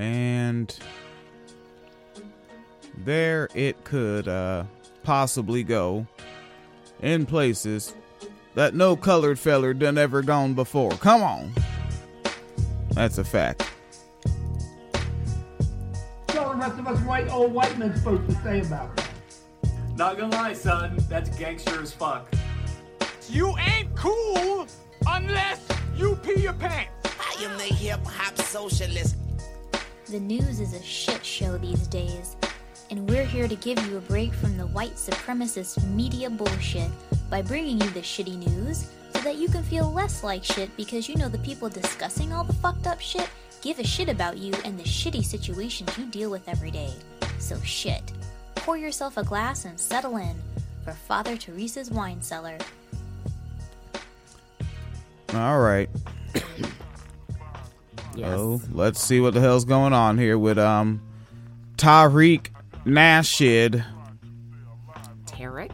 And there it could uh, possibly go in places that no colored feller done ever gone before. Come on. That's a fact. What all the rest of us white old white men supposed to say about it? Not gonna lie, son, that's gangster as fuck. You ain't cool unless you pee your pants. I am the hip hop socialist. The news is a shit show these days, and we're here to give you a break from the white supremacist media bullshit by bringing you the shitty news so that you can feel less like shit because you know the people discussing all the fucked up shit give a shit about you and the shitty situations you deal with every day. So shit. Pour yourself a glass and settle in for Father Teresa's wine cellar. All right. Oh, let's see what the hell's going on here with um Tariq Nasheed. Tarek?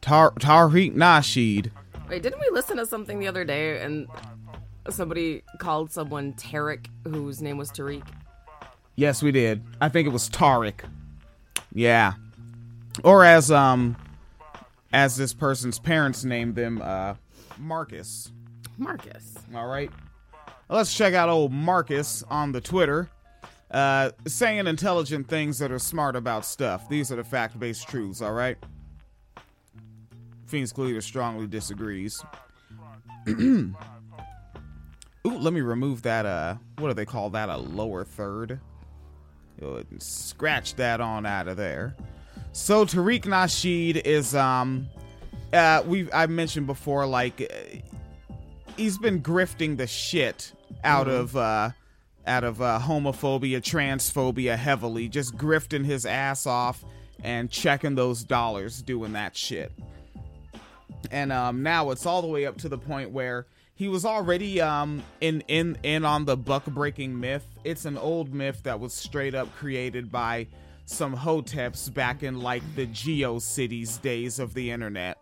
Tar- Tariq Nasheed. Wait, didn't we listen to something the other day and somebody called someone Tarek whose name was Tariq? Yes, we did. I think it was Tariq. Yeah. Or as um as this person's parents named them uh Marcus. Marcus. All right. Let's check out old Marcus on the Twitter. Uh, saying intelligent things that are smart about stuff. These are the fact based truths, all right? Phoenix Leader strongly disagrees. Ooh, let me remove that. Uh, what do they call that? A lower third. Scratch that on out of there. So Tariq Nasheed is um, uh, we I mentioned before like uh, he's been grifting the shit out of uh out of uh, homophobia, transphobia heavily, just grifting his ass off and checking those dollars doing that shit. And um now it's all the way up to the point where he was already um in in in on the buck breaking myth. It's an old myth that was straight up created by some hoteps back in like the GeoCities days of the internet.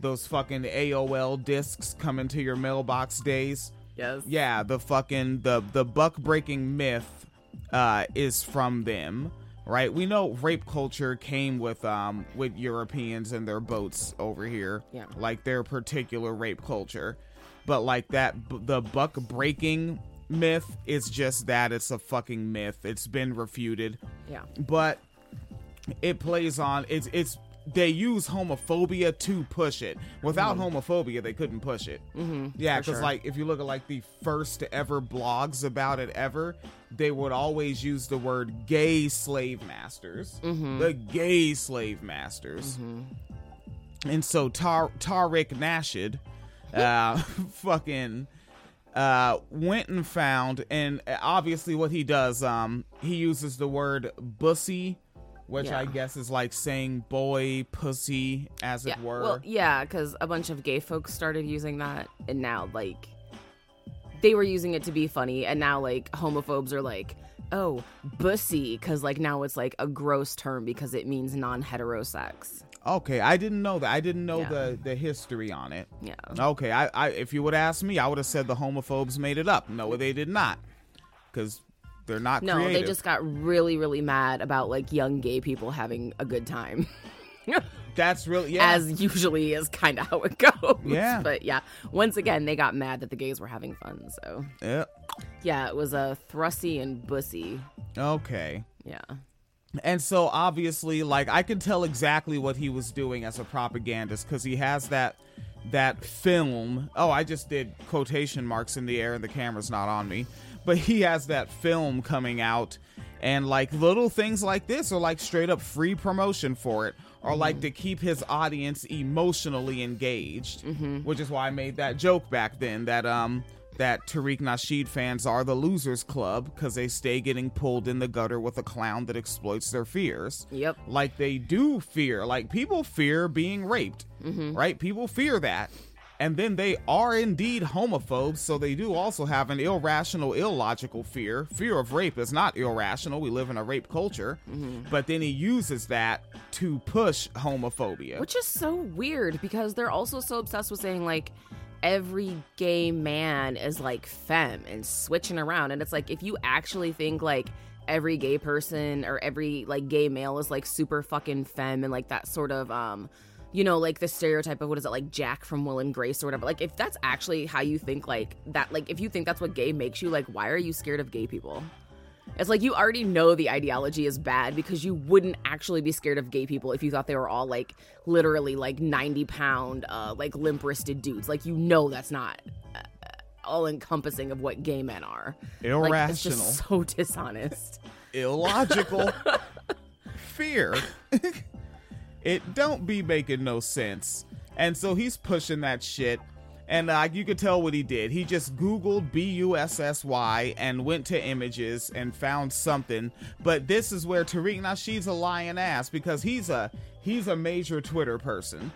Those fucking AOL discs coming to your mailbox days. Yes. Yeah, the fucking the the buck breaking myth uh is from them. Right? We know rape culture came with um with Europeans and their boats over here. Yeah. Like their particular rape culture. But like that b- the buck breaking myth is just that it's a fucking myth. It's been refuted Yeah. but it plays on it's it's they use homophobia to push it. Without homophobia, they couldn't push it. Mm-hmm, yeah, because sure. like if you look at like the first ever blogs about it ever, they would always use the word "gay slave masters," the gay slave masters. And so Tar- Tariq Nasheed, uh, fucking uh went and found and obviously what he does um he uses the word bussy which Yeah. i guess is like saying boy pussy as Yeah. it were Well, yeah, because a bunch of gay folks started using that, and now like they were using it to be funny, and now like homophobes are like, oh, bussy, because like now it's like a gross term because it means non-heterosex. okay i didn't know that i didn't know Yeah. the the history on it Yeah. okay i, I if you would ask me i would have said the homophobes made it up no they did not because they're not No, creative. they just got really, really mad about like young gay people having a good time. that's really yeah As usually is kind of how it goes. Yeah. But yeah, once again, they got mad that the gays were having fun. So yeah yeah, it was a thrusty and bussy. okay Yeah. And so obviously, like I can tell exactly what he was doing as a propagandist because he has that that film. Oh, I just did quotation marks in the air and the camera's not on me. But he has that film coming out and like little things like this are like straight up free promotion for it or like mm-hmm. to keep his audience emotionally engaged, mm-hmm. which is why I made that joke back then that um that Tariq Nasheed fans are the losers club because they stay getting pulled in the gutter with a clown that exploits their fears. Yep. Like they do fear, like people fear being raped, mm-hmm. right? People fear that. And then they are indeed homophobes, so they do also have an irrational, illogical fear. Fear of rape is not irrational. We live in a rape culture. But then he uses that to push homophobia. Which is so weird because they're also so obsessed with saying like every gay man is like femme and switching around. And it's like, if you actually think like every gay person or every like gay male is like super fucking femme and like that sort of, um, you know, like the stereotype of what is it like Jack from Will and Grace or whatever. Like, if that's actually how you think, like that, like if you think that's what gay makes you, like, why are you scared of gay people? It's like you already know the ideology is bad because you wouldn't actually be scared of gay people if you thought they were all like literally like 90 pound, uh, like limp wristed dudes. Like, you know, that's not uh, all encompassing of what gay men are. Like, it's Irrational. just so dishonest. illogical fear it don't be making no sense. And so he's pushing that shit. And uh, you could tell what he did. He just googled b-u-s-s-y and went to images and found something. But this is where tariq Nasheed's a lying ass because he's a he's a major twitter person.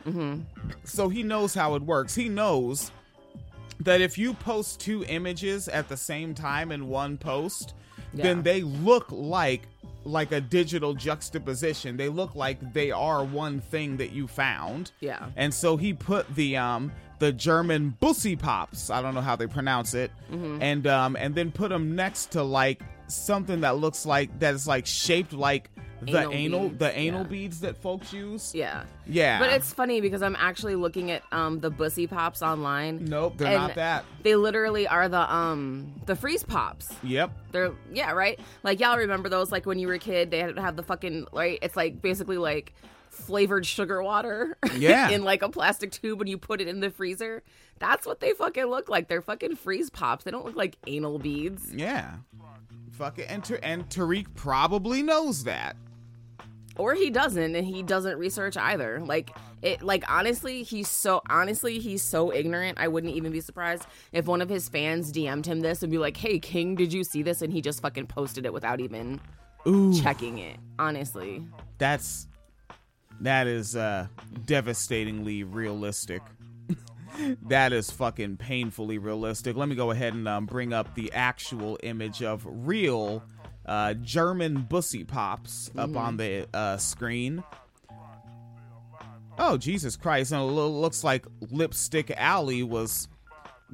So he knows how it works. He knows that if you post two images at the same time in one post, then they look like like a digital juxtaposition. They look like they are one thing that you found. Yeah. And so he put the um the German bussy pops, I don't know how they pronounce it, Mm-hmm. and um and then put them next to like something that looks like that is like shaped like the Anal anal, beads, the anal yeah. beads that folks use. Yeah. Yeah. But it's funny because I'm actually looking at um the bussy pops online. Nope, they're not that. They literally are the um the freeze pops. Yep. They're yeah, right? Like y'all remember those like when you were a kid, they had to have the fucking right, it's like basically like flavored sugar water Yeah. in like a plastic tube and you put it in the freezer. That's what they fucking look like. They're fucking freeze pops. They don't look like anal beads. Yeah. Fuck it. And, and Tariq probably knows that. Or he doesn't and he doesn't research either like it like honestly he's so honestly he's so ignorant i wouldn't even be surprised if one of his fans dm'd him this and be like hey king did you see this and he just fucking posted it without even checking it honestly That's that is uh devastatingly realistic. that is fucking painfully realistic. Let me go ahead and um, bring up the actual image of real uh, German bussy pops up on the uh, screen. Oh Jesus Christ! And it looks like Lipstick Alley was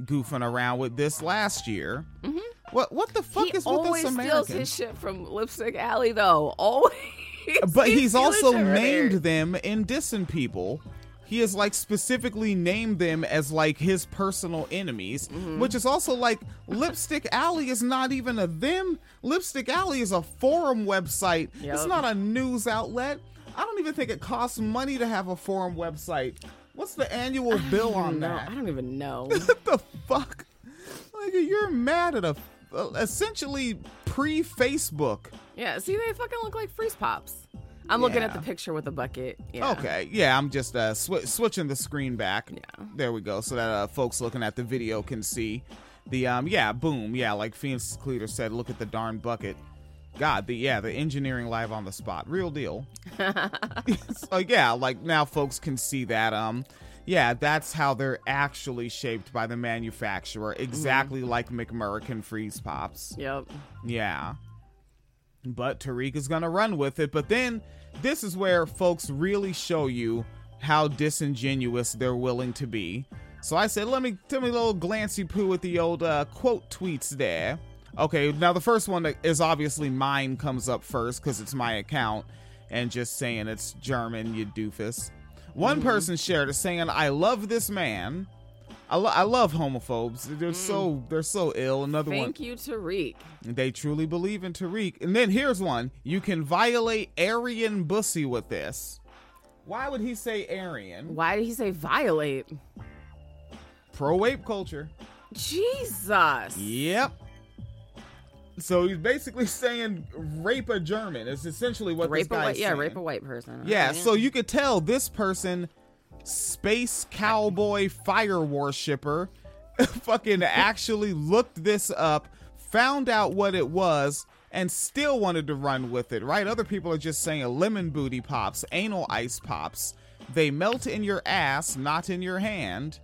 goofing around with this last year. Mm-hmm. What what the fuck he is with this American? always steals his shit from lipstick alley though always but He he's also named there. them in dissing people. He has like specifically named them as like his personal enemies, Mm-hmm. which is also like Lipstick Alley is not even a them. Lipstick Alley is a forum website. It's not a news outlet. I don't even think it costs money to have a forum website. What's the annual bill on no that? i don't even know what the fuck? Like you're mad at a uh, essentially pre-Facebook. yeah see they fucking look like freeze pops i'm looking at the picture with the bucket yeah Okay, yeah, I'm just uh, sw- switching the screen back. Yeah. there we go, so that uh, folks looking at the video can see the um. Yeah, boom. Yeah, like Phoenix Cleater said, look at the darn bucket. God, the yeah, the engineering live on the spot, real deal. so yeah, like now folks can see that um. Yeah, that's how they're actually shaped by the manufacturer, exactly like McMurrican Freeze Pops. yep Yeah. But Tariq is going to run with it. But then this is where folks really show you how disingenuous they're willing to be. So I said, let me tell me a little glancy poo with the old uh, quote tweets there. Okay, now the first one is obviously mine comes up first because it's my account and just saying it's German, you doofus. One person shared a saying, I love this man. I, lo- I love homophobes. They're so mm. they're so ill. Another one. thank you tariq They truly believe in Tariq. And then here's one. You can violate Aryan Bussy with this. Why would he say Aryan? why did he say violate Pro rape culture. jesus Yep. So he's basically saying rape a German. It's essentially what rape this a white yeah saying. rape a white person Yeah, Okay. so you could tell this person, space cowboy fire worshipper, fucking actually looked this up, found out what it was, and still wanted to run with it, right? Other people are just saying a lemon booty pops, anal ice pops. They melt in your ass, not in your hand.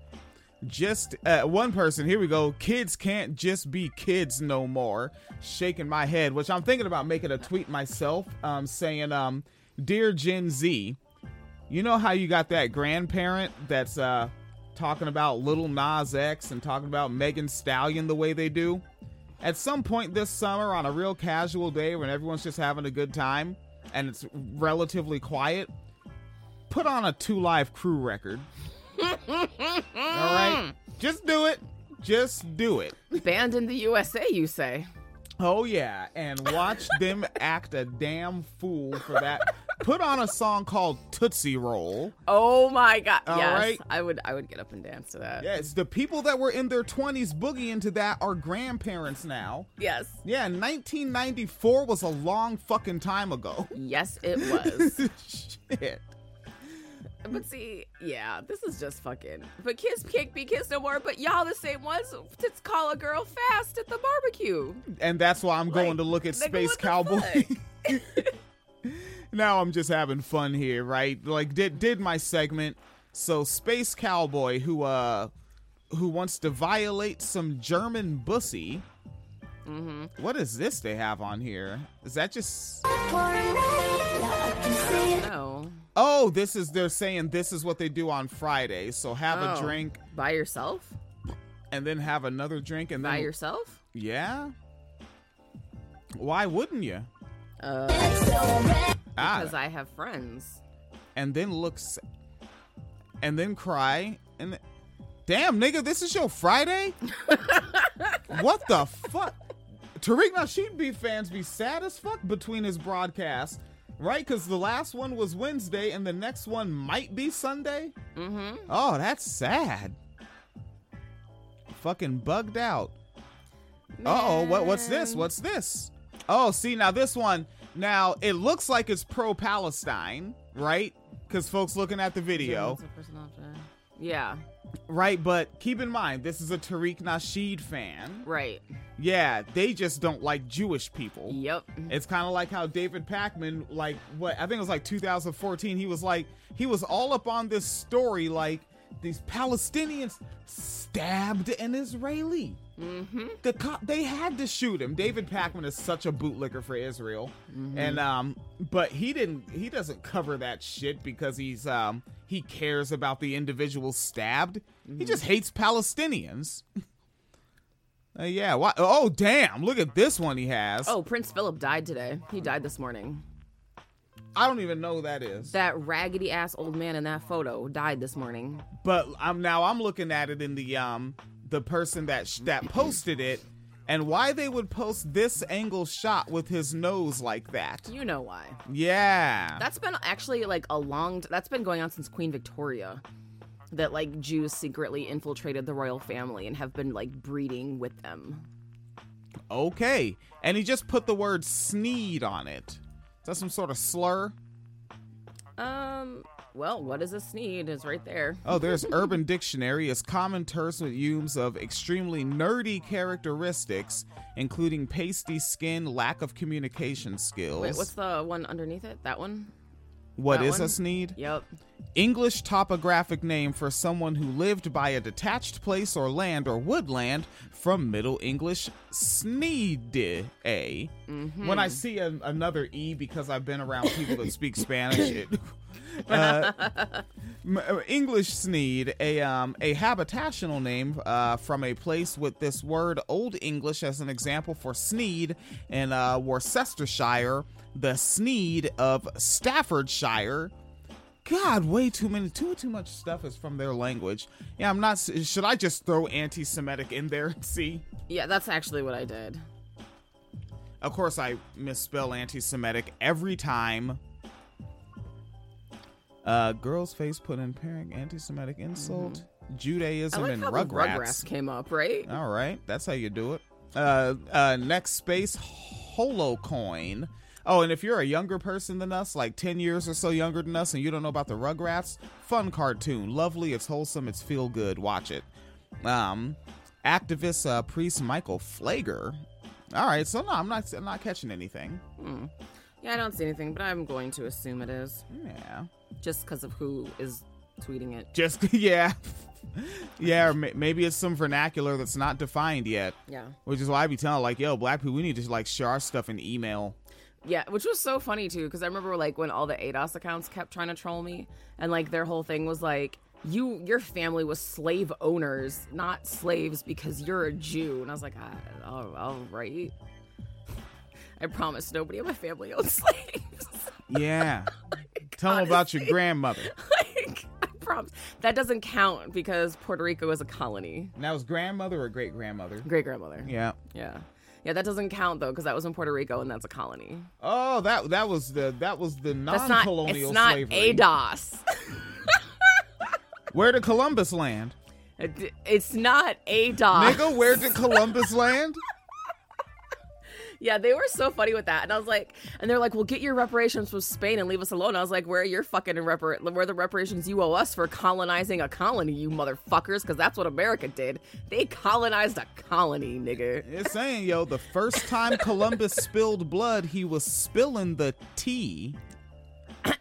Just uh, one person, here we go. Kids can't just be kids no more. Shaking my head, which I'm thinking about making a tweet myself, um, saying, um, Dear Gen Z, you know how you got that grandparent that's uh talking about Lil Nas X and talking about Megan Stallion the way they do. At some point this summer, on a real casual day when everyone's just having a good time and it's relatively quiet, put on a Two Live Crew record. All right, just do it. Just do it. Banned in the USA, you say? Oh yeah, and watch them act a damn fool for that. Put on a song called Tootsie Roll. Oh my god! All yes, right. I would. I would get up and dance to that. Yes, the people that were in their 20s boogieing to that are grandparents now. Yes. Yeah, 1994 was a long fucking time ago. Yes, it was. Shit. But see, yeah, this is just fucking. But kiss can't be kissed no more. But y'all the same ones to call a girl fast at the barbecue. And that's why I'm going Like, to look at Space Cowboy. now I'm just having fun here, right? Like did did my segment. So Space Cowboy who uh who wants to violate some German bussy. Mm-hmm. What is this they have on here? Is that just No. Oh, this is they're saying this is what they do on Friday. So have a Oh. drink by yourself. and then have another drink and then By yourself. Yeah. Why wouldn't you? Uh, Ah, because I have friends. and then looks and then cry and damn nigga this is your friday what the fuck tariq nasheed be fans be sad as fuck between his broadcasts right? Because the last one was wednesday and the next one might be sunday? Mm-hmm. oh that's sad. Fucking bugged out. Uh-oh what, what's this? What's this? Oh see now this one now it looks like it's pro-palestine right? Because folks looking at the video. Yeah. Right but keep in mind this is a tariq nasheed fan Right. yeah they just don't like jewish people Yep. it's kind of like how David Pakman, like what I think it was like 2014, he was like he was all up on this story like these Palestinians stabbed an Israeli. Mm-hmm. The cop they had to shoot him. David Pakman is such a bootlicker for Israel, and um, but he didn't. He doesn't cover that shit because he's um he cares about the individual stabbed. He just hates Palestinians. Uh, yeah. Why? Oh, damn! Look at this one he has. Oh, Prince Philip died today. He died this morning. I don't even know who that is. That raggedy ass old man in that photo died this morning. but I'm now I'm looking at it in the um the person that sh- that posted it and why they would post this angle shot with his nose like that. You know why? Yeah. That's been actually like a long. T- that's been going on since Queen Victoria. That like Jews secretly infiltrated the royal family and have been like breeding with them. okay. And he just put the word sneed on it. Is that some sort of slur? Um. Well, what is a sneed? Is right there. Oh, there's Urban Dictionary is common terms with use of extremely nerdy characteristics, including pasty skin, lack of communication skills. Wait, what's the one underneath it? That one? What that is a one? sneed? Yep. English topographic name for someone who lived by a detached place or land or woodland from Middle English sneed a. When I see an another e because I've been around people that speak Spanish, it, uh, uh, English sneed a um a habitational name uh, from a place with this word Old English as an example for sneed in uh, Worcestershire, the sneed of Staffordshire. God, way too many, too too much stuff is from their language. Yeah, I'm not. Should I just throw anti-Semitic in there and see? Yeah, that's actually what I did. Of course, I misspell anti-Semitic every time. Uh, girl's face put in pairing anti-Semitic insult, Judaism, Mm-hmm. I like and Rugrats. Rugrats came up, right? All right, that's how you do it. Uh, uh, next space, Holocoin. Oh, and if you're a younger person than us, like 10 years or so younger than us, and you don't know about the Rugrats, fun cartoon. Lovely, it's wholesome, it's feel good. Watch it. Um, activist uh, priest Michael Pfleger. All right, so no, I'm not, I'm not catching anything. Yeah, I don't see anything, but I'm going to assume it is Yeah. just because of who is tweeting it. Just, yeah. yeah, or may- maybe it's some vernacular that's not defined yet. Yeah. Which is why I be telling, like, yo, black people, we need to, like, share our stuff in email. Yeah, which was so funny too, because I remember like when all the ADOS accounts kept trying to troll me, and like their whole thing was like, you your family was slave owners, not slaves because you're a Jew. And I was like, ah, all, all right. I promise nobody in my family owns slaves. Yeah. Oh Tell them about your grandmother. like, I promise. That doesn't count because Puerto Rico is a colony. And that was grandmother or great grandmother? Great grandmother. Yeah. Yeah. Yeah, that doesn't count though, because that was in Puerto Rico and that's a colony. Oh, that that was the that was the That's not non-colonial it's not slavery. ADOS. Where did Columbus land? It- it's not ADOS. Nigga, where did Columbus land? Yeah, they were so funny with that. And I was like, and they're like, well, get your reparations from Spain and leave us alone. I was like, where are your fucking repar- where are the reparations you owe us for colonizing a colony, you motherfuckers? Because that's what America did. They colonized a colony, nigga. It's saying, yo, the first time Columbus spilled blood, he was spilling the tea.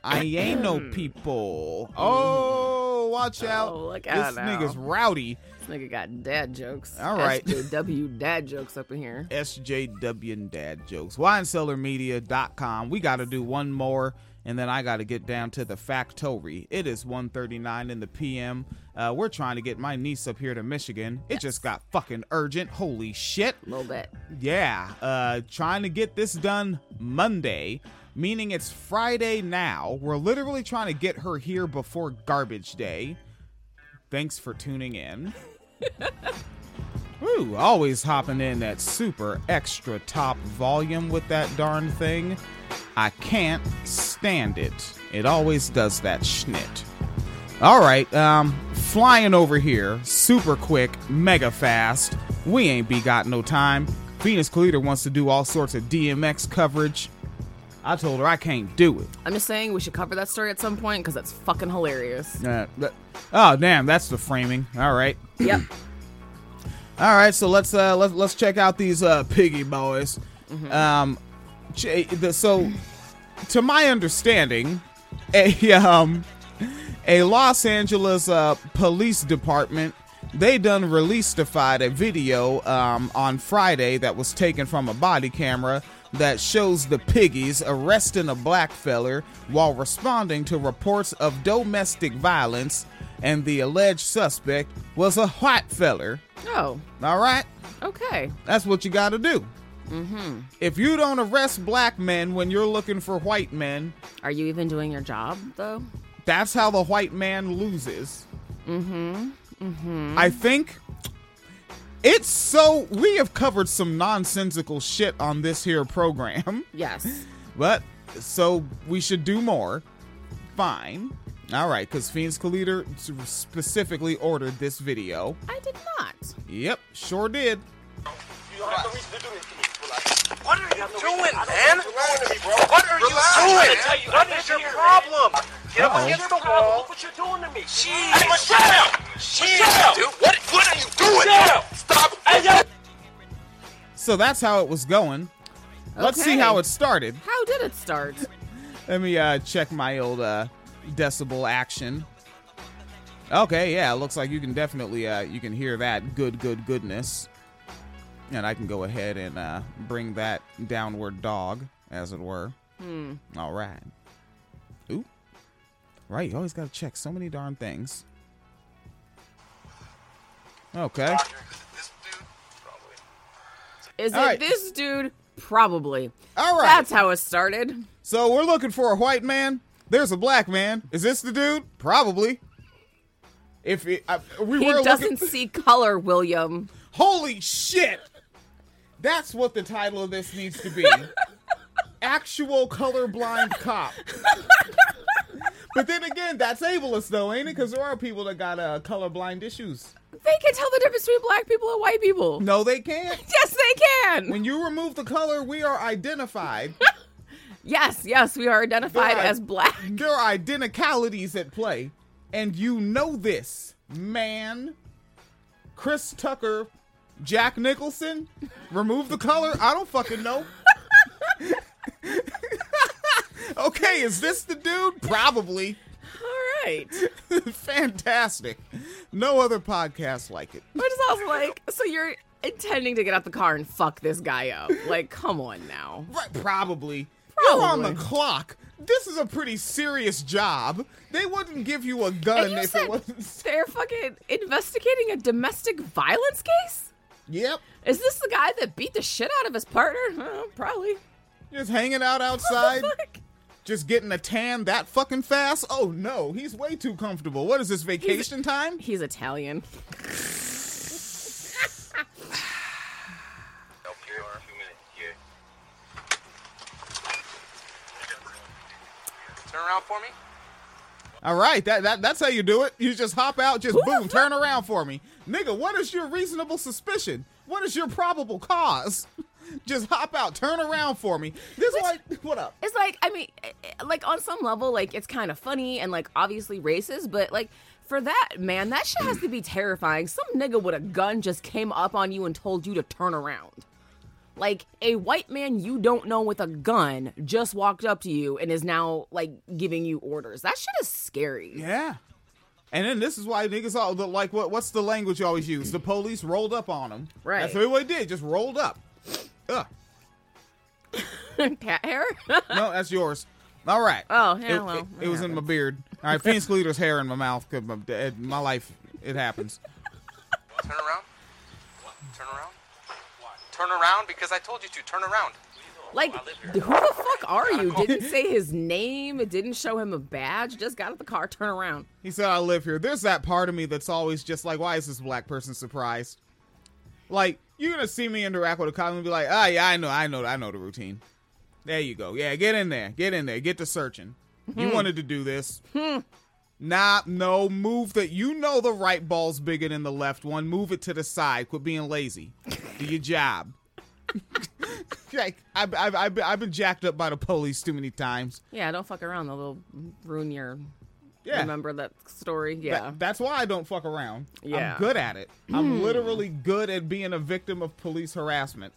I ain't no people. Oh, watch out. Oh, look this now. nigga's rowdy. This nigga got dad jokes. All right. SJW dad jokes up in here. SJW and dad jokes. WineCellarMedia.com. We got to do one more, and then I got to get down to the factory. It is 1.39 in the PM. Uh, we're trying to get my niece up here to Michigan. It just got fucking urgent. Holy shit. A little bit. Yeah, uh, trying to get this done Monday, meaning it's Friday now. We're literally trying to get her here before garbage day. Thanks for tuning in. Woo, always hopping in that super extra top volume with that darn thing. I can't stand it. It always does that schnit. All right, um, flying over here, super quick, mega fast. We ain't be got no time. Venus Cleater wants to do all sorts of DMX coverage. I told her I can't do it. I'm just saying we should cover that story at some point because that's fucking hilarious. Uh, but- oh damn, that's the framing. All right, Yep. all right. So let's uh let's let's check out these uh piggy boys. Um, ch- the, so to my understanding, a um a Los Angeles uh police department they done released-ified a video um on Friday that was taken from a body camera that shows the piggies arresting a black feller while responding to reports of domestic violence and the alleged suspect was a white feller Oh, all right okay. that's what you got to do. Mm-hmm. If you don't arrest black men when you're looking for white men, Are you even doing your job though? that's how the white man loses. Mm-hmm. Mm-hmm. I think it's so we have covered some nonsensical shit on this here program, Yes. but so we should do more. Fine. All right, because Fiends Collider specifically ordered this video. I did not. Yep, sure did. What are you doing, man? What are you doing? What is your problem? Get up against the wall. Look what you're doing to me. Jeez. Shut up. Shut up. Dude, what, what are you doing? Shut up. Stop. Hey, So that's how it was going. Let's see how it started. How did it start? Let me uh, check my old uh, decibel action. Okay, yeah, looks like you can definitely uh, you can hear that good, good, goodness, and I can go ahead and uh, bring that downward dog, as it were. Hmm. All right. Right, you always got to check so many darn things. Okay. Is All it right. this dude? Probably. All right. That's how it started. So we're looking for a white man. There's a black man. Is this the dude? Probably. If it, I, we He were doesn't looking, see color, William. holy shit, that's what the title of this needs to be. Actual colorblind cop. but then again, that's ableist though, ain't it? Because there are people that got uh, colorblind issues. They can tell the difference between black people and white people. No, they can't. Yes, they can. When you remove the color, we are identified. yes, yes, we are identified Right. as black. there are identicalities at play, and you know this, man. Chris Tucker, Jack Nicholson, remove the color. I don't fucking know. Okay, is this the dude? Probably. All right. Fantastic. No other podcast like it. But it's also like, so you're intending to get out the car and fuck this guy up. Like, come on now. Right, probably. You're on the clock. This is a pretty serious job. They wouldn't give you a gun you if it wasn't. they're fucking investigating a domestic violence case? Yep. Is this the guy that beat the shit out of his partner? Uh, probably. Just hanging out What outside, the fuck? Just getting a tan that fucking fast. Oh no, he's way too comfortable. What is this vacation time? He's Italian. Turn around for me. All right, that, that that's how you do it. You just hop out, just boom, turn around for me, nigga. What is your reasonable suspicion? What is your probable cause? just hop out, turn around for me. This white, what up? It's like, I mean, eh, eh, like on some level, like it's kind of funny and like obviously racist, but like for that man, that shit has to be terrifying. Some nigga with a gun just came up on you and told you to turn around. Like a white man you don't know with a gun just walked up to you and is now like giving you orders. That shit is scary. Yeah. And then this is why niggas all the, like what what's the language you always use? The police rolled up on them. Right. That's what they did. Just rolled up. Ugh. Cat hair? No, that's yours. All right. Oh, yeah, It, well, it, it was in my beard. All right, Phoenix Leader's hair in my mouth. 'cause my, it- my life, it happens. Turn around. Turn around. Why? Turn around because I told you to. Turn around. like, who the fuck are you? Didn't say his name. It didn't show him a badge. Just got out the car, turn around. He said, I live here. There's that part of me that's always just like, why is this black person surprised? Like, you're to see me interact with a cop and be like, ah, yeah, I know, I know, I know the routine. There you go. Yeah, get in there. Get in there. Get to searching. You wanted to do this. hmm Nah, no, move that. You know the right ball's bigger than the left one. Move it to the side. Quit being lazy. Do your job. like, I've, I've, I've, been, I've been jacked up by the police too many times. Yeah, don't fuck around. They'll ruin your. Yeah. Remember that story? Yeah. That- that's why I don't fuck around. Yeah. I'm good at it. I'm mm. literally good at being a victim of police harassment.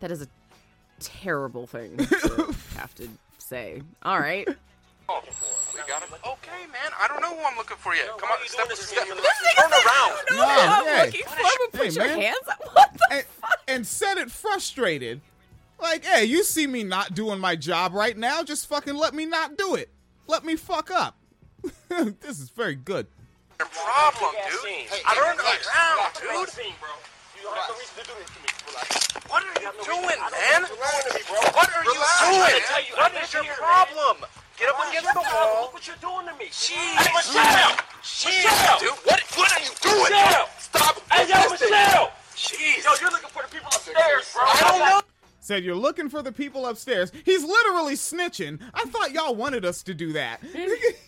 That is a terrible thing to have to say. All right. Oh, we got him. Okay, man. I don't know who I'm looking for yet. Come on, step, step. This Turn nigga around. "I don't know who I'm looking for, but put Hey, your man. hands up. What the And, and said it frustrated. Like, hey, you see me not doing my job right now, just fucking let me not do it. Let me fuck up. this is very good. Your problem, dude. I turned around, dude. Scene, bro. You don't have no reason to do this to me. Relax. What are you doing, man? What are you doing? What is your problem? Get up against the wall. Look what you're doing to me. Jeez. Hey, Michelle! Jeez, Michelle! dude. What, what are you doing? Michelle! Stop Hey, yo. Michelle! Jeez. Yo, you're looking for the people upstairs, bro. I don't know. Said you're looking for the people upstairs. He's literally snitching. I thought y'all wanted us to do that.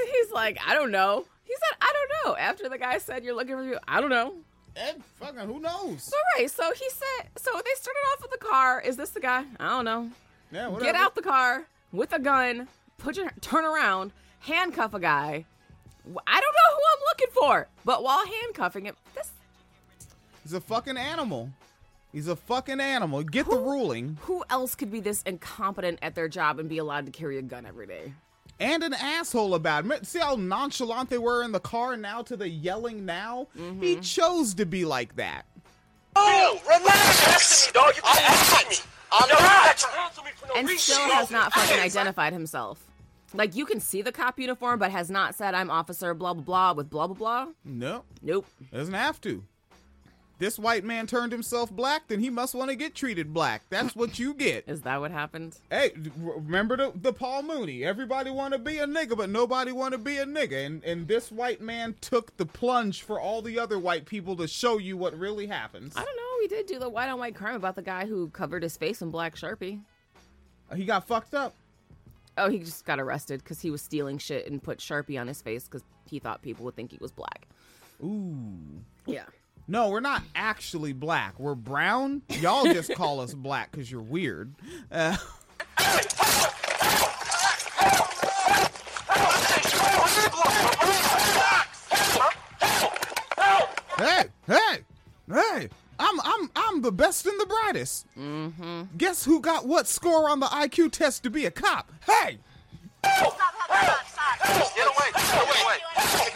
And he's like, I don't know. He said, I don't know. After the guy said, You're looking for you, I don't know. and fucking who knows? All right. So he said, So they started off with the car. Is this the guy? I don't know. Yeah, whatever. Get out the car with a gun, put your turn around, handcuff a guy. I don't know who I'm looking for. But while handcuffing him, this He's a fucking animal. He's a fucking animal. Get the ruling. who else could be this incompetent at their job and be allowed to carry a gun every day? And an asshole about it. See how nonchalant they were in the car now to the yelling now? Mm-hmm. He chose to be like that. Oh, relax. Dog, you I'm can't me. I'm Yo, you hot. got your hands on me and still has not fucking identified himself. Like you can see the cop uniform, but has not said I'm officer blah blah blah with blah blah blah. No, Nope. doesn't have to. This white man turned himself black, then he must want to get treated black. That's what you get. Is that what happened? Hey, remember the, the Paul Mooney? Everybody want to be a nigga, but nobody want to be a nigga. And and this white man took the plunge for all the other white people to show you what really happens. I don't know. He did do the white on white crime about the guy who covered his face in black sharpie. Uh, he got fucked up. Oh, he just got arrested because he was stealing shit and put sharpie on his face because he thought people would think he was black. Ooh. Yeah. No, we're not actually black. We're brown. Y'all just call us black because you're weird. Uh, hey, hey, hey! I'm I'm I'm the best and the brightest. Mm-hmm. Guess who got what score on the IQ test to be a cop? Hey, Get away. Get away.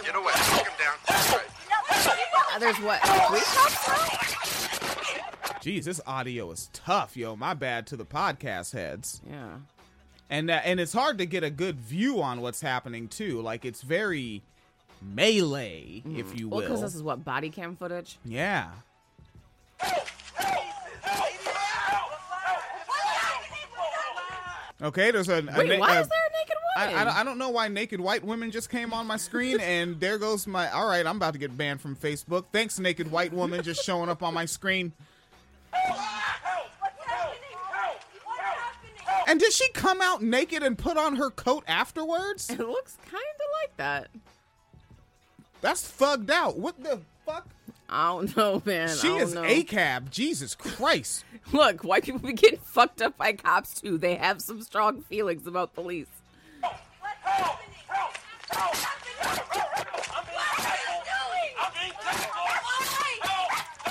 Get away. Take him down. All right. There's what? Three cops now? Jeez, this audio is tough, yo. My bad to the podcast heads. Yeah. And uh, and it's hard to get a good view on what's happening too. Like it's very melee, if you will. because this is what body cam footage. yeah. Okay, there's a, a Wait, na- why a- is there a I. I, don't- I don't know why naked white women just came on my screen, and there goes my. All right, I'm about to get banned from Facebook. Thanks, naked white woman, just showing up on my screen. And did she come out naked and put on her coat afterwards? It looks kind of like that. That's thugged out. What the fuck? I don't know, man. She I don't is know. a cab. Jesus Christ. Look, white people be getting fucked up by cops too. They have some strong feelings about police.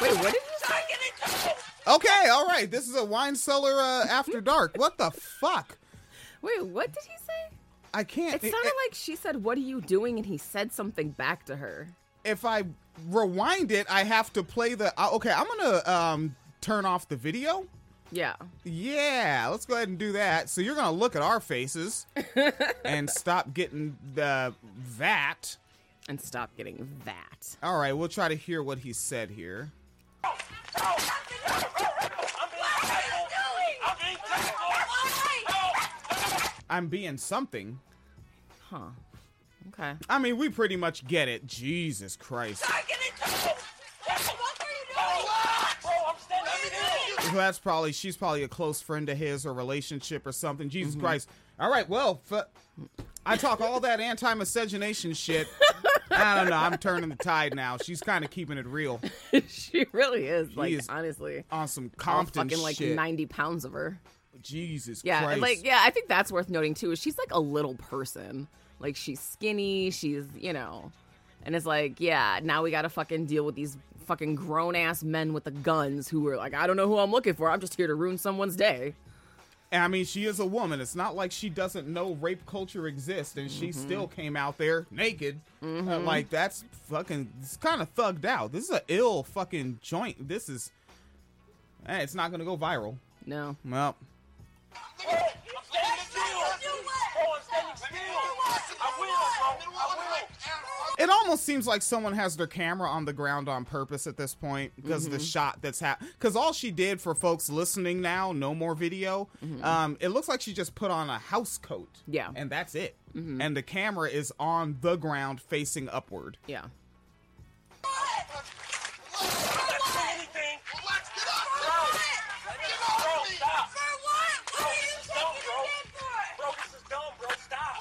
Wait, what did you say? Okay, all right. This is a wine cellar uh, after dark. What the fuck? Wait, what did he say? I can't. It sounded like she said, "What are you doing?" and he said something back to her. if I rewind it, I have to play the. Uh, okay, I'm gonna um turn off the video. Yeah. Yeah, let's go ahead and do that. So you're gonna look at our faces and stop getting the that. And stop getting that. All right, we'll try to hear what he said here. I'm being something. Huh. Okay. I mean, we pretty much get it. Jesus Christ. That's probably she's probably a close friend of his or relationship or something. Jesus mm-hmm. Christ. All right, well, f- I talk all that anti-miscegenation shit. I don't know. I'm turning the tide now. She's kind of keeping it real she really is. Like is honestly, on some Compton fucking like shit. ninety pounds of her. Jesus Yeah, Christ. like yeah, I think that's worth noting too. Is she's like a little person. Like she's skinny. She's you know, and it's like yeah, now we got to fucking deal with these fucking grown ass men with the guns who are like, I don't know who I'm looking for. I'm just here to ruin someone's day. And I mean, she is a woman. It's not like she doesn't know rape culture exists, and she Mm-hmm. still came out there naked. Uh, like that's fucking. It's kind of thugged out. This is a ill fucking joint. This is. Eh, it's not gonna go viral. No. Well, it almost seems like someone has their camera on the ground on purpose at this point because Mm-hmm. the shot that's happened. Because all she did for folks listening now, no more video. Um, it looks like she just put on a house coat. Mm-hmm. Yeah. Mm-hmm. and that's it. And the camera is on the ground facing upward. Yeah. Bro, this is dumb, bro. Stop.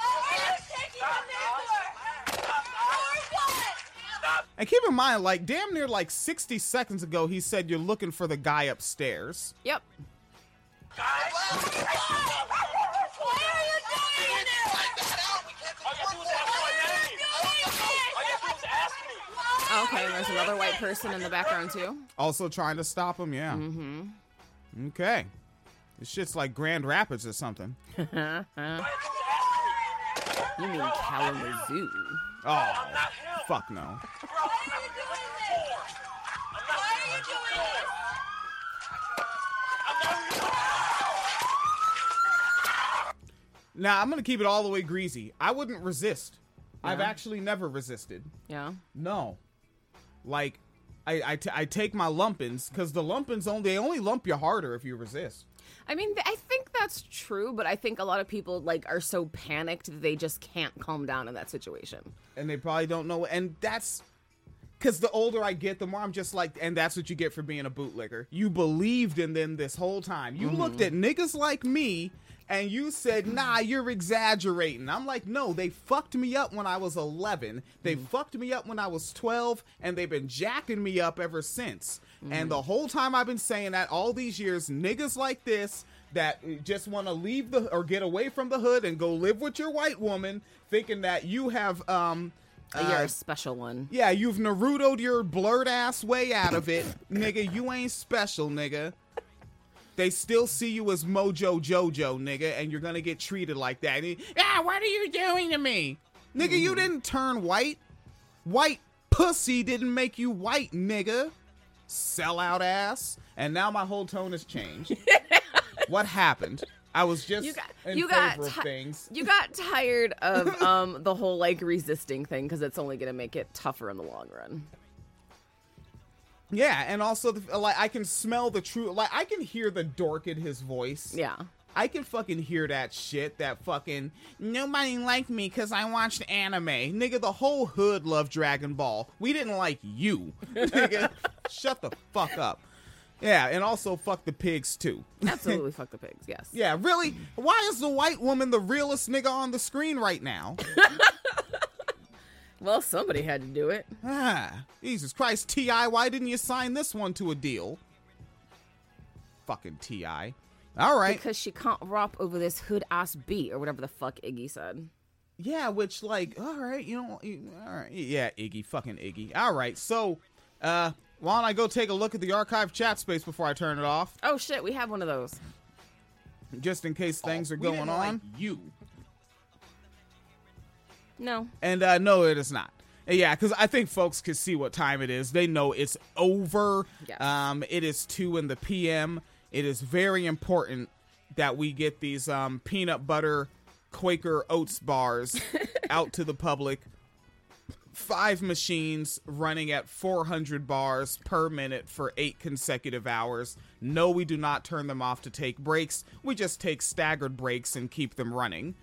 And keep in mind, like damn near like 60 seconds ago, he said you're looking for the guy upstairs. Yep. Okay, and there's another white person in the background too. Also trying to stop him, yeah. Mm-hmm. Okay. This shit's like Grand Rapids or something. You mean Kalamazoo? Oh, fuck no. Now I'm gonna keep it all the way greasy. I wouldn't resist. I've actually never resisted. Yeah. No, like I I, t- I take my lumpins because the lumpins only they only lump you harder if you resist. I mean, I think that's true, but I think a lot of people like are so panicked that they just can't calm down in that situation. and they probably don't know. And that's because the older I get, the more I'm just like, and that's what you get for being a bootlegger. You believed in them this whole time. You mm-hmm. looked at niggas like me and you said, nah, you're exaggerating. I'm like, no, they fucked me up when I was 11. They mm-hmm. fucked me up when I was 12, and they've been jacking me up ever since. And the mm-hmm. whole time I've been saying that, all these years, niggas like this that just want to leave the or get away from the hood and go live with your white woman, thinking that you have um You're uh, a special one. yeah, you've Naruto'd your blurred ass way out of it, nigga. You ain't special, nigga. They still see you as Mojo Jojo, nigga, and you're gonna get treated like that. And, ah, what are you doing to me, nigga? You didn't turn white. White pussy didn't make you white, nigga. sellout ass, and now my whole tone has changed. what happened? I was just You got you got ti- things. you got tired of um the whole like resisting thing because it's only gonna make it tougher in the long run. Yeah, and also the, like I can smell the true like I can hear the dork in his voice. Yeah. I can fucking hear that shit. That fucking nobody liked me because I watched anime. Nigga, the whole hood loved Dragon Ball. We didn't like you. Nigga, shut the fuck up. Yeah, and also fuck the pigs too. Absolutely fuck the pigs, yes. Yeah, really? Why is the white woman the realest nigga on the screen right now? Well, somebody had to do it. ah, Jesus Christ, T.I., why didn't you sign this one to a deal? Fucking T.I. All right. Because she can't rap over this hood ass beat or whatever the fuck Iggy said. Yeah, which like, all right, you know, all right, yeah, Iggy, fucking Iggy. All right, so, uh, why don't I go take a look at the archive chat space before I turn it off, Oh shit, we have one of those. just in case things are We going didn't on. like you. No. And uh, no, it is not. Yeah, because I think folks can see what time it is. They know it's over. Yes. Um, it is two in the p.m. It is very important that we get these um, peanut butter Quaker oats bars out to the public. Five machines running at 400 bars per minute for eight consecutive hours. No, we do not turn them off to take breaks. We just take staggered breaks and keep them running.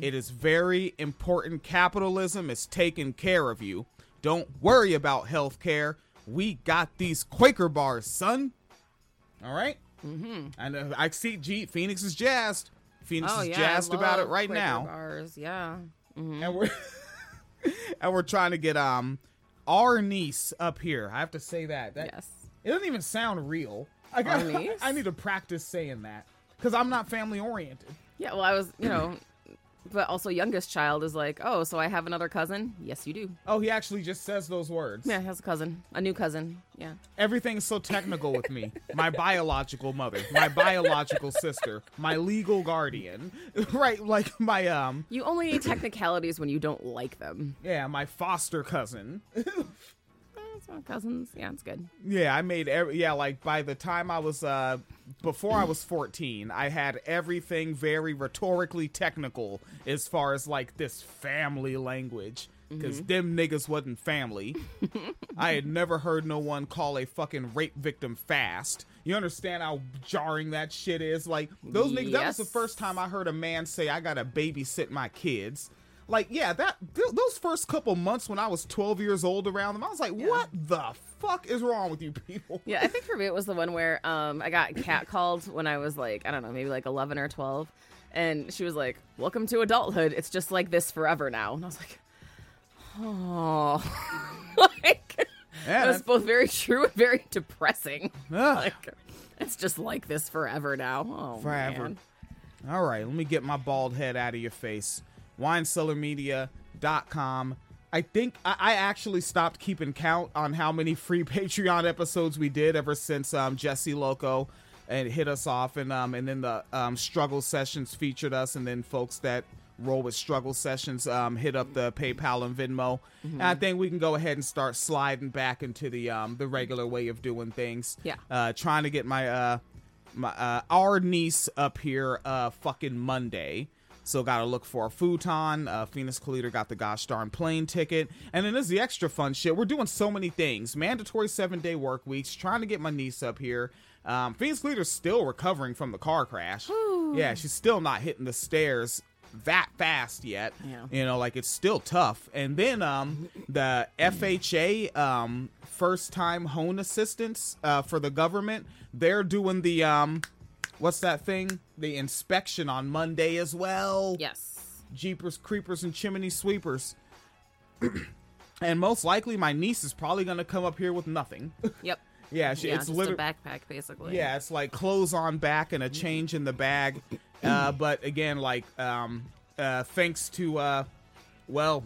It is very important. Capitalism is taking care of you. Don't worry about health care. We got these Quaker bars, son. All right? Mm-hmm. And uh, I see G- Phoenix is jazzed. Phoenix Oh is yeah. Jazzed about it right Quaker now Bars. Yeah. and we're and we're trying to get um our niece up here. I have to say that. that Yes. It doesn't even sound real. I got, Our niece? I need to practice saying that because I'm not family oriented. Yeah. Well, I was, you know, but also youngest child is like, oh, so I have another cousin. Yes, you do. Oh, he actually just says those words. Yeah, he has a cousin, a new cousin. Yeah. Everything's so technical with me. My biological mother, my biological sister, my legal guardian, right? Like my um, You only need technicalities when you don't like them. yeah, my foster cousin. That's my cousins. Yeah, it's good. Yeah, I made every yeah, like by the time I was uh before I was 14, I had everything very rhetorically technical as far as like this family language cuz them niggas wasn't family. I had never heard no one call a fucking rape victim fast. You understand how jarring that shit is? Like those niggas that was the first time I heard a man say I got to babysit my kids. Like, yeah, that th- those first couple months when I was 12 years old around them, I was like, what the fuck is wrong with you people? Yeah, I think for me it was the one where um I got catcalled when I was like I don't know maybe like eleven or twelve, and she was like, "Welcome to adulthood. It's just like this forever now." And I was like, "Oh." like Yeah, that's- both very true and very depressing. Ugh. Like it's just like this forever now. Oh, Forever. man. All right, let me get my bald head out of your face. WineCellarMedia.com. I think I, I actually stopped keeping count on how many free Patreon episodes we did ever since um, Jesse Loco and hit us off, and um, and then the um, struggle sessions featured us, and then folks that roll with struggle sessions um, hit up the PayPal and Venmo. And I think we can go ahead and start sliding back into the um, the regular way of doing things. Yeah. uh, trying to get my uh, my uh, our niece up here uh fucking Monday. So gotta look for a futon. Uh, Phoenix Calida got the gosh darn plane ticket, and then there's the extra fun shit. We're doing so many things. Mandatory seven day work weeks. Trying to get my niece up here. Um, Phoenix Calida's still recovering from the car crash. Yeah, she's still not hitting the stairs that fast yet. Yeah. You know, like it's still tough. And then um the FHA um first time home assistance uh for the government, they're doing the um what's that thing? The inspection on Monday as well. Yes. Jeepers creepers and chimney sweepers. and most likely my niece is probably going to come up here with nothing. Yep. yeah, she, yeah, it's just literally a backpack basically. yeah, it's like clothes on back and a change in the bag. Uh, but again, like um, uh, thanks to uh, well,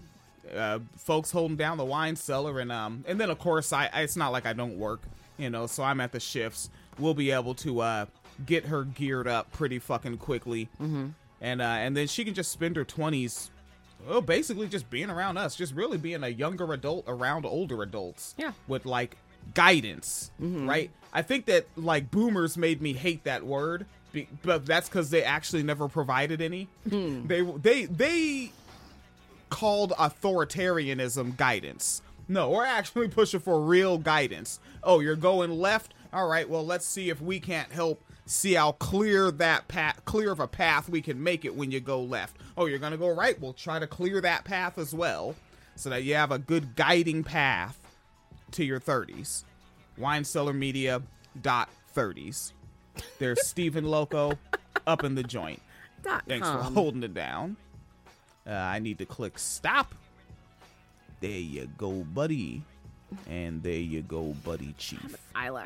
uh, folks holding down the wine cellar, and um, and then of course I, I it's not like I don't work, you know, so I'm at the shifts. We'll be able to uh, get her geared up pretty fucking quickly, mm-hmm. and uh, and then she can just spend her twenties. Well, basically just being around us, just really being a younger adult around older adults. Yeah. With like guidance, right? I think that like boomers made me hate that word, but that's because they actually never provided any. They they they called authoritarianism guidance. No, we're actually pushing for real guidance. Oh, you're going left. All right. Well, let's see if we can't help see how clear that path, clear of a path we can make it when you go left. Oh, you're gonna go right. We'll try to clear that path as well, so that you have a good guiding path to your 30s. Winecellar Media dot 30s. There's Stephen Loco up in the joint. Dot Thanks for holding it down. Uh, I need to click stop. There you go, buddy. And there you go, buddy chief. eyelash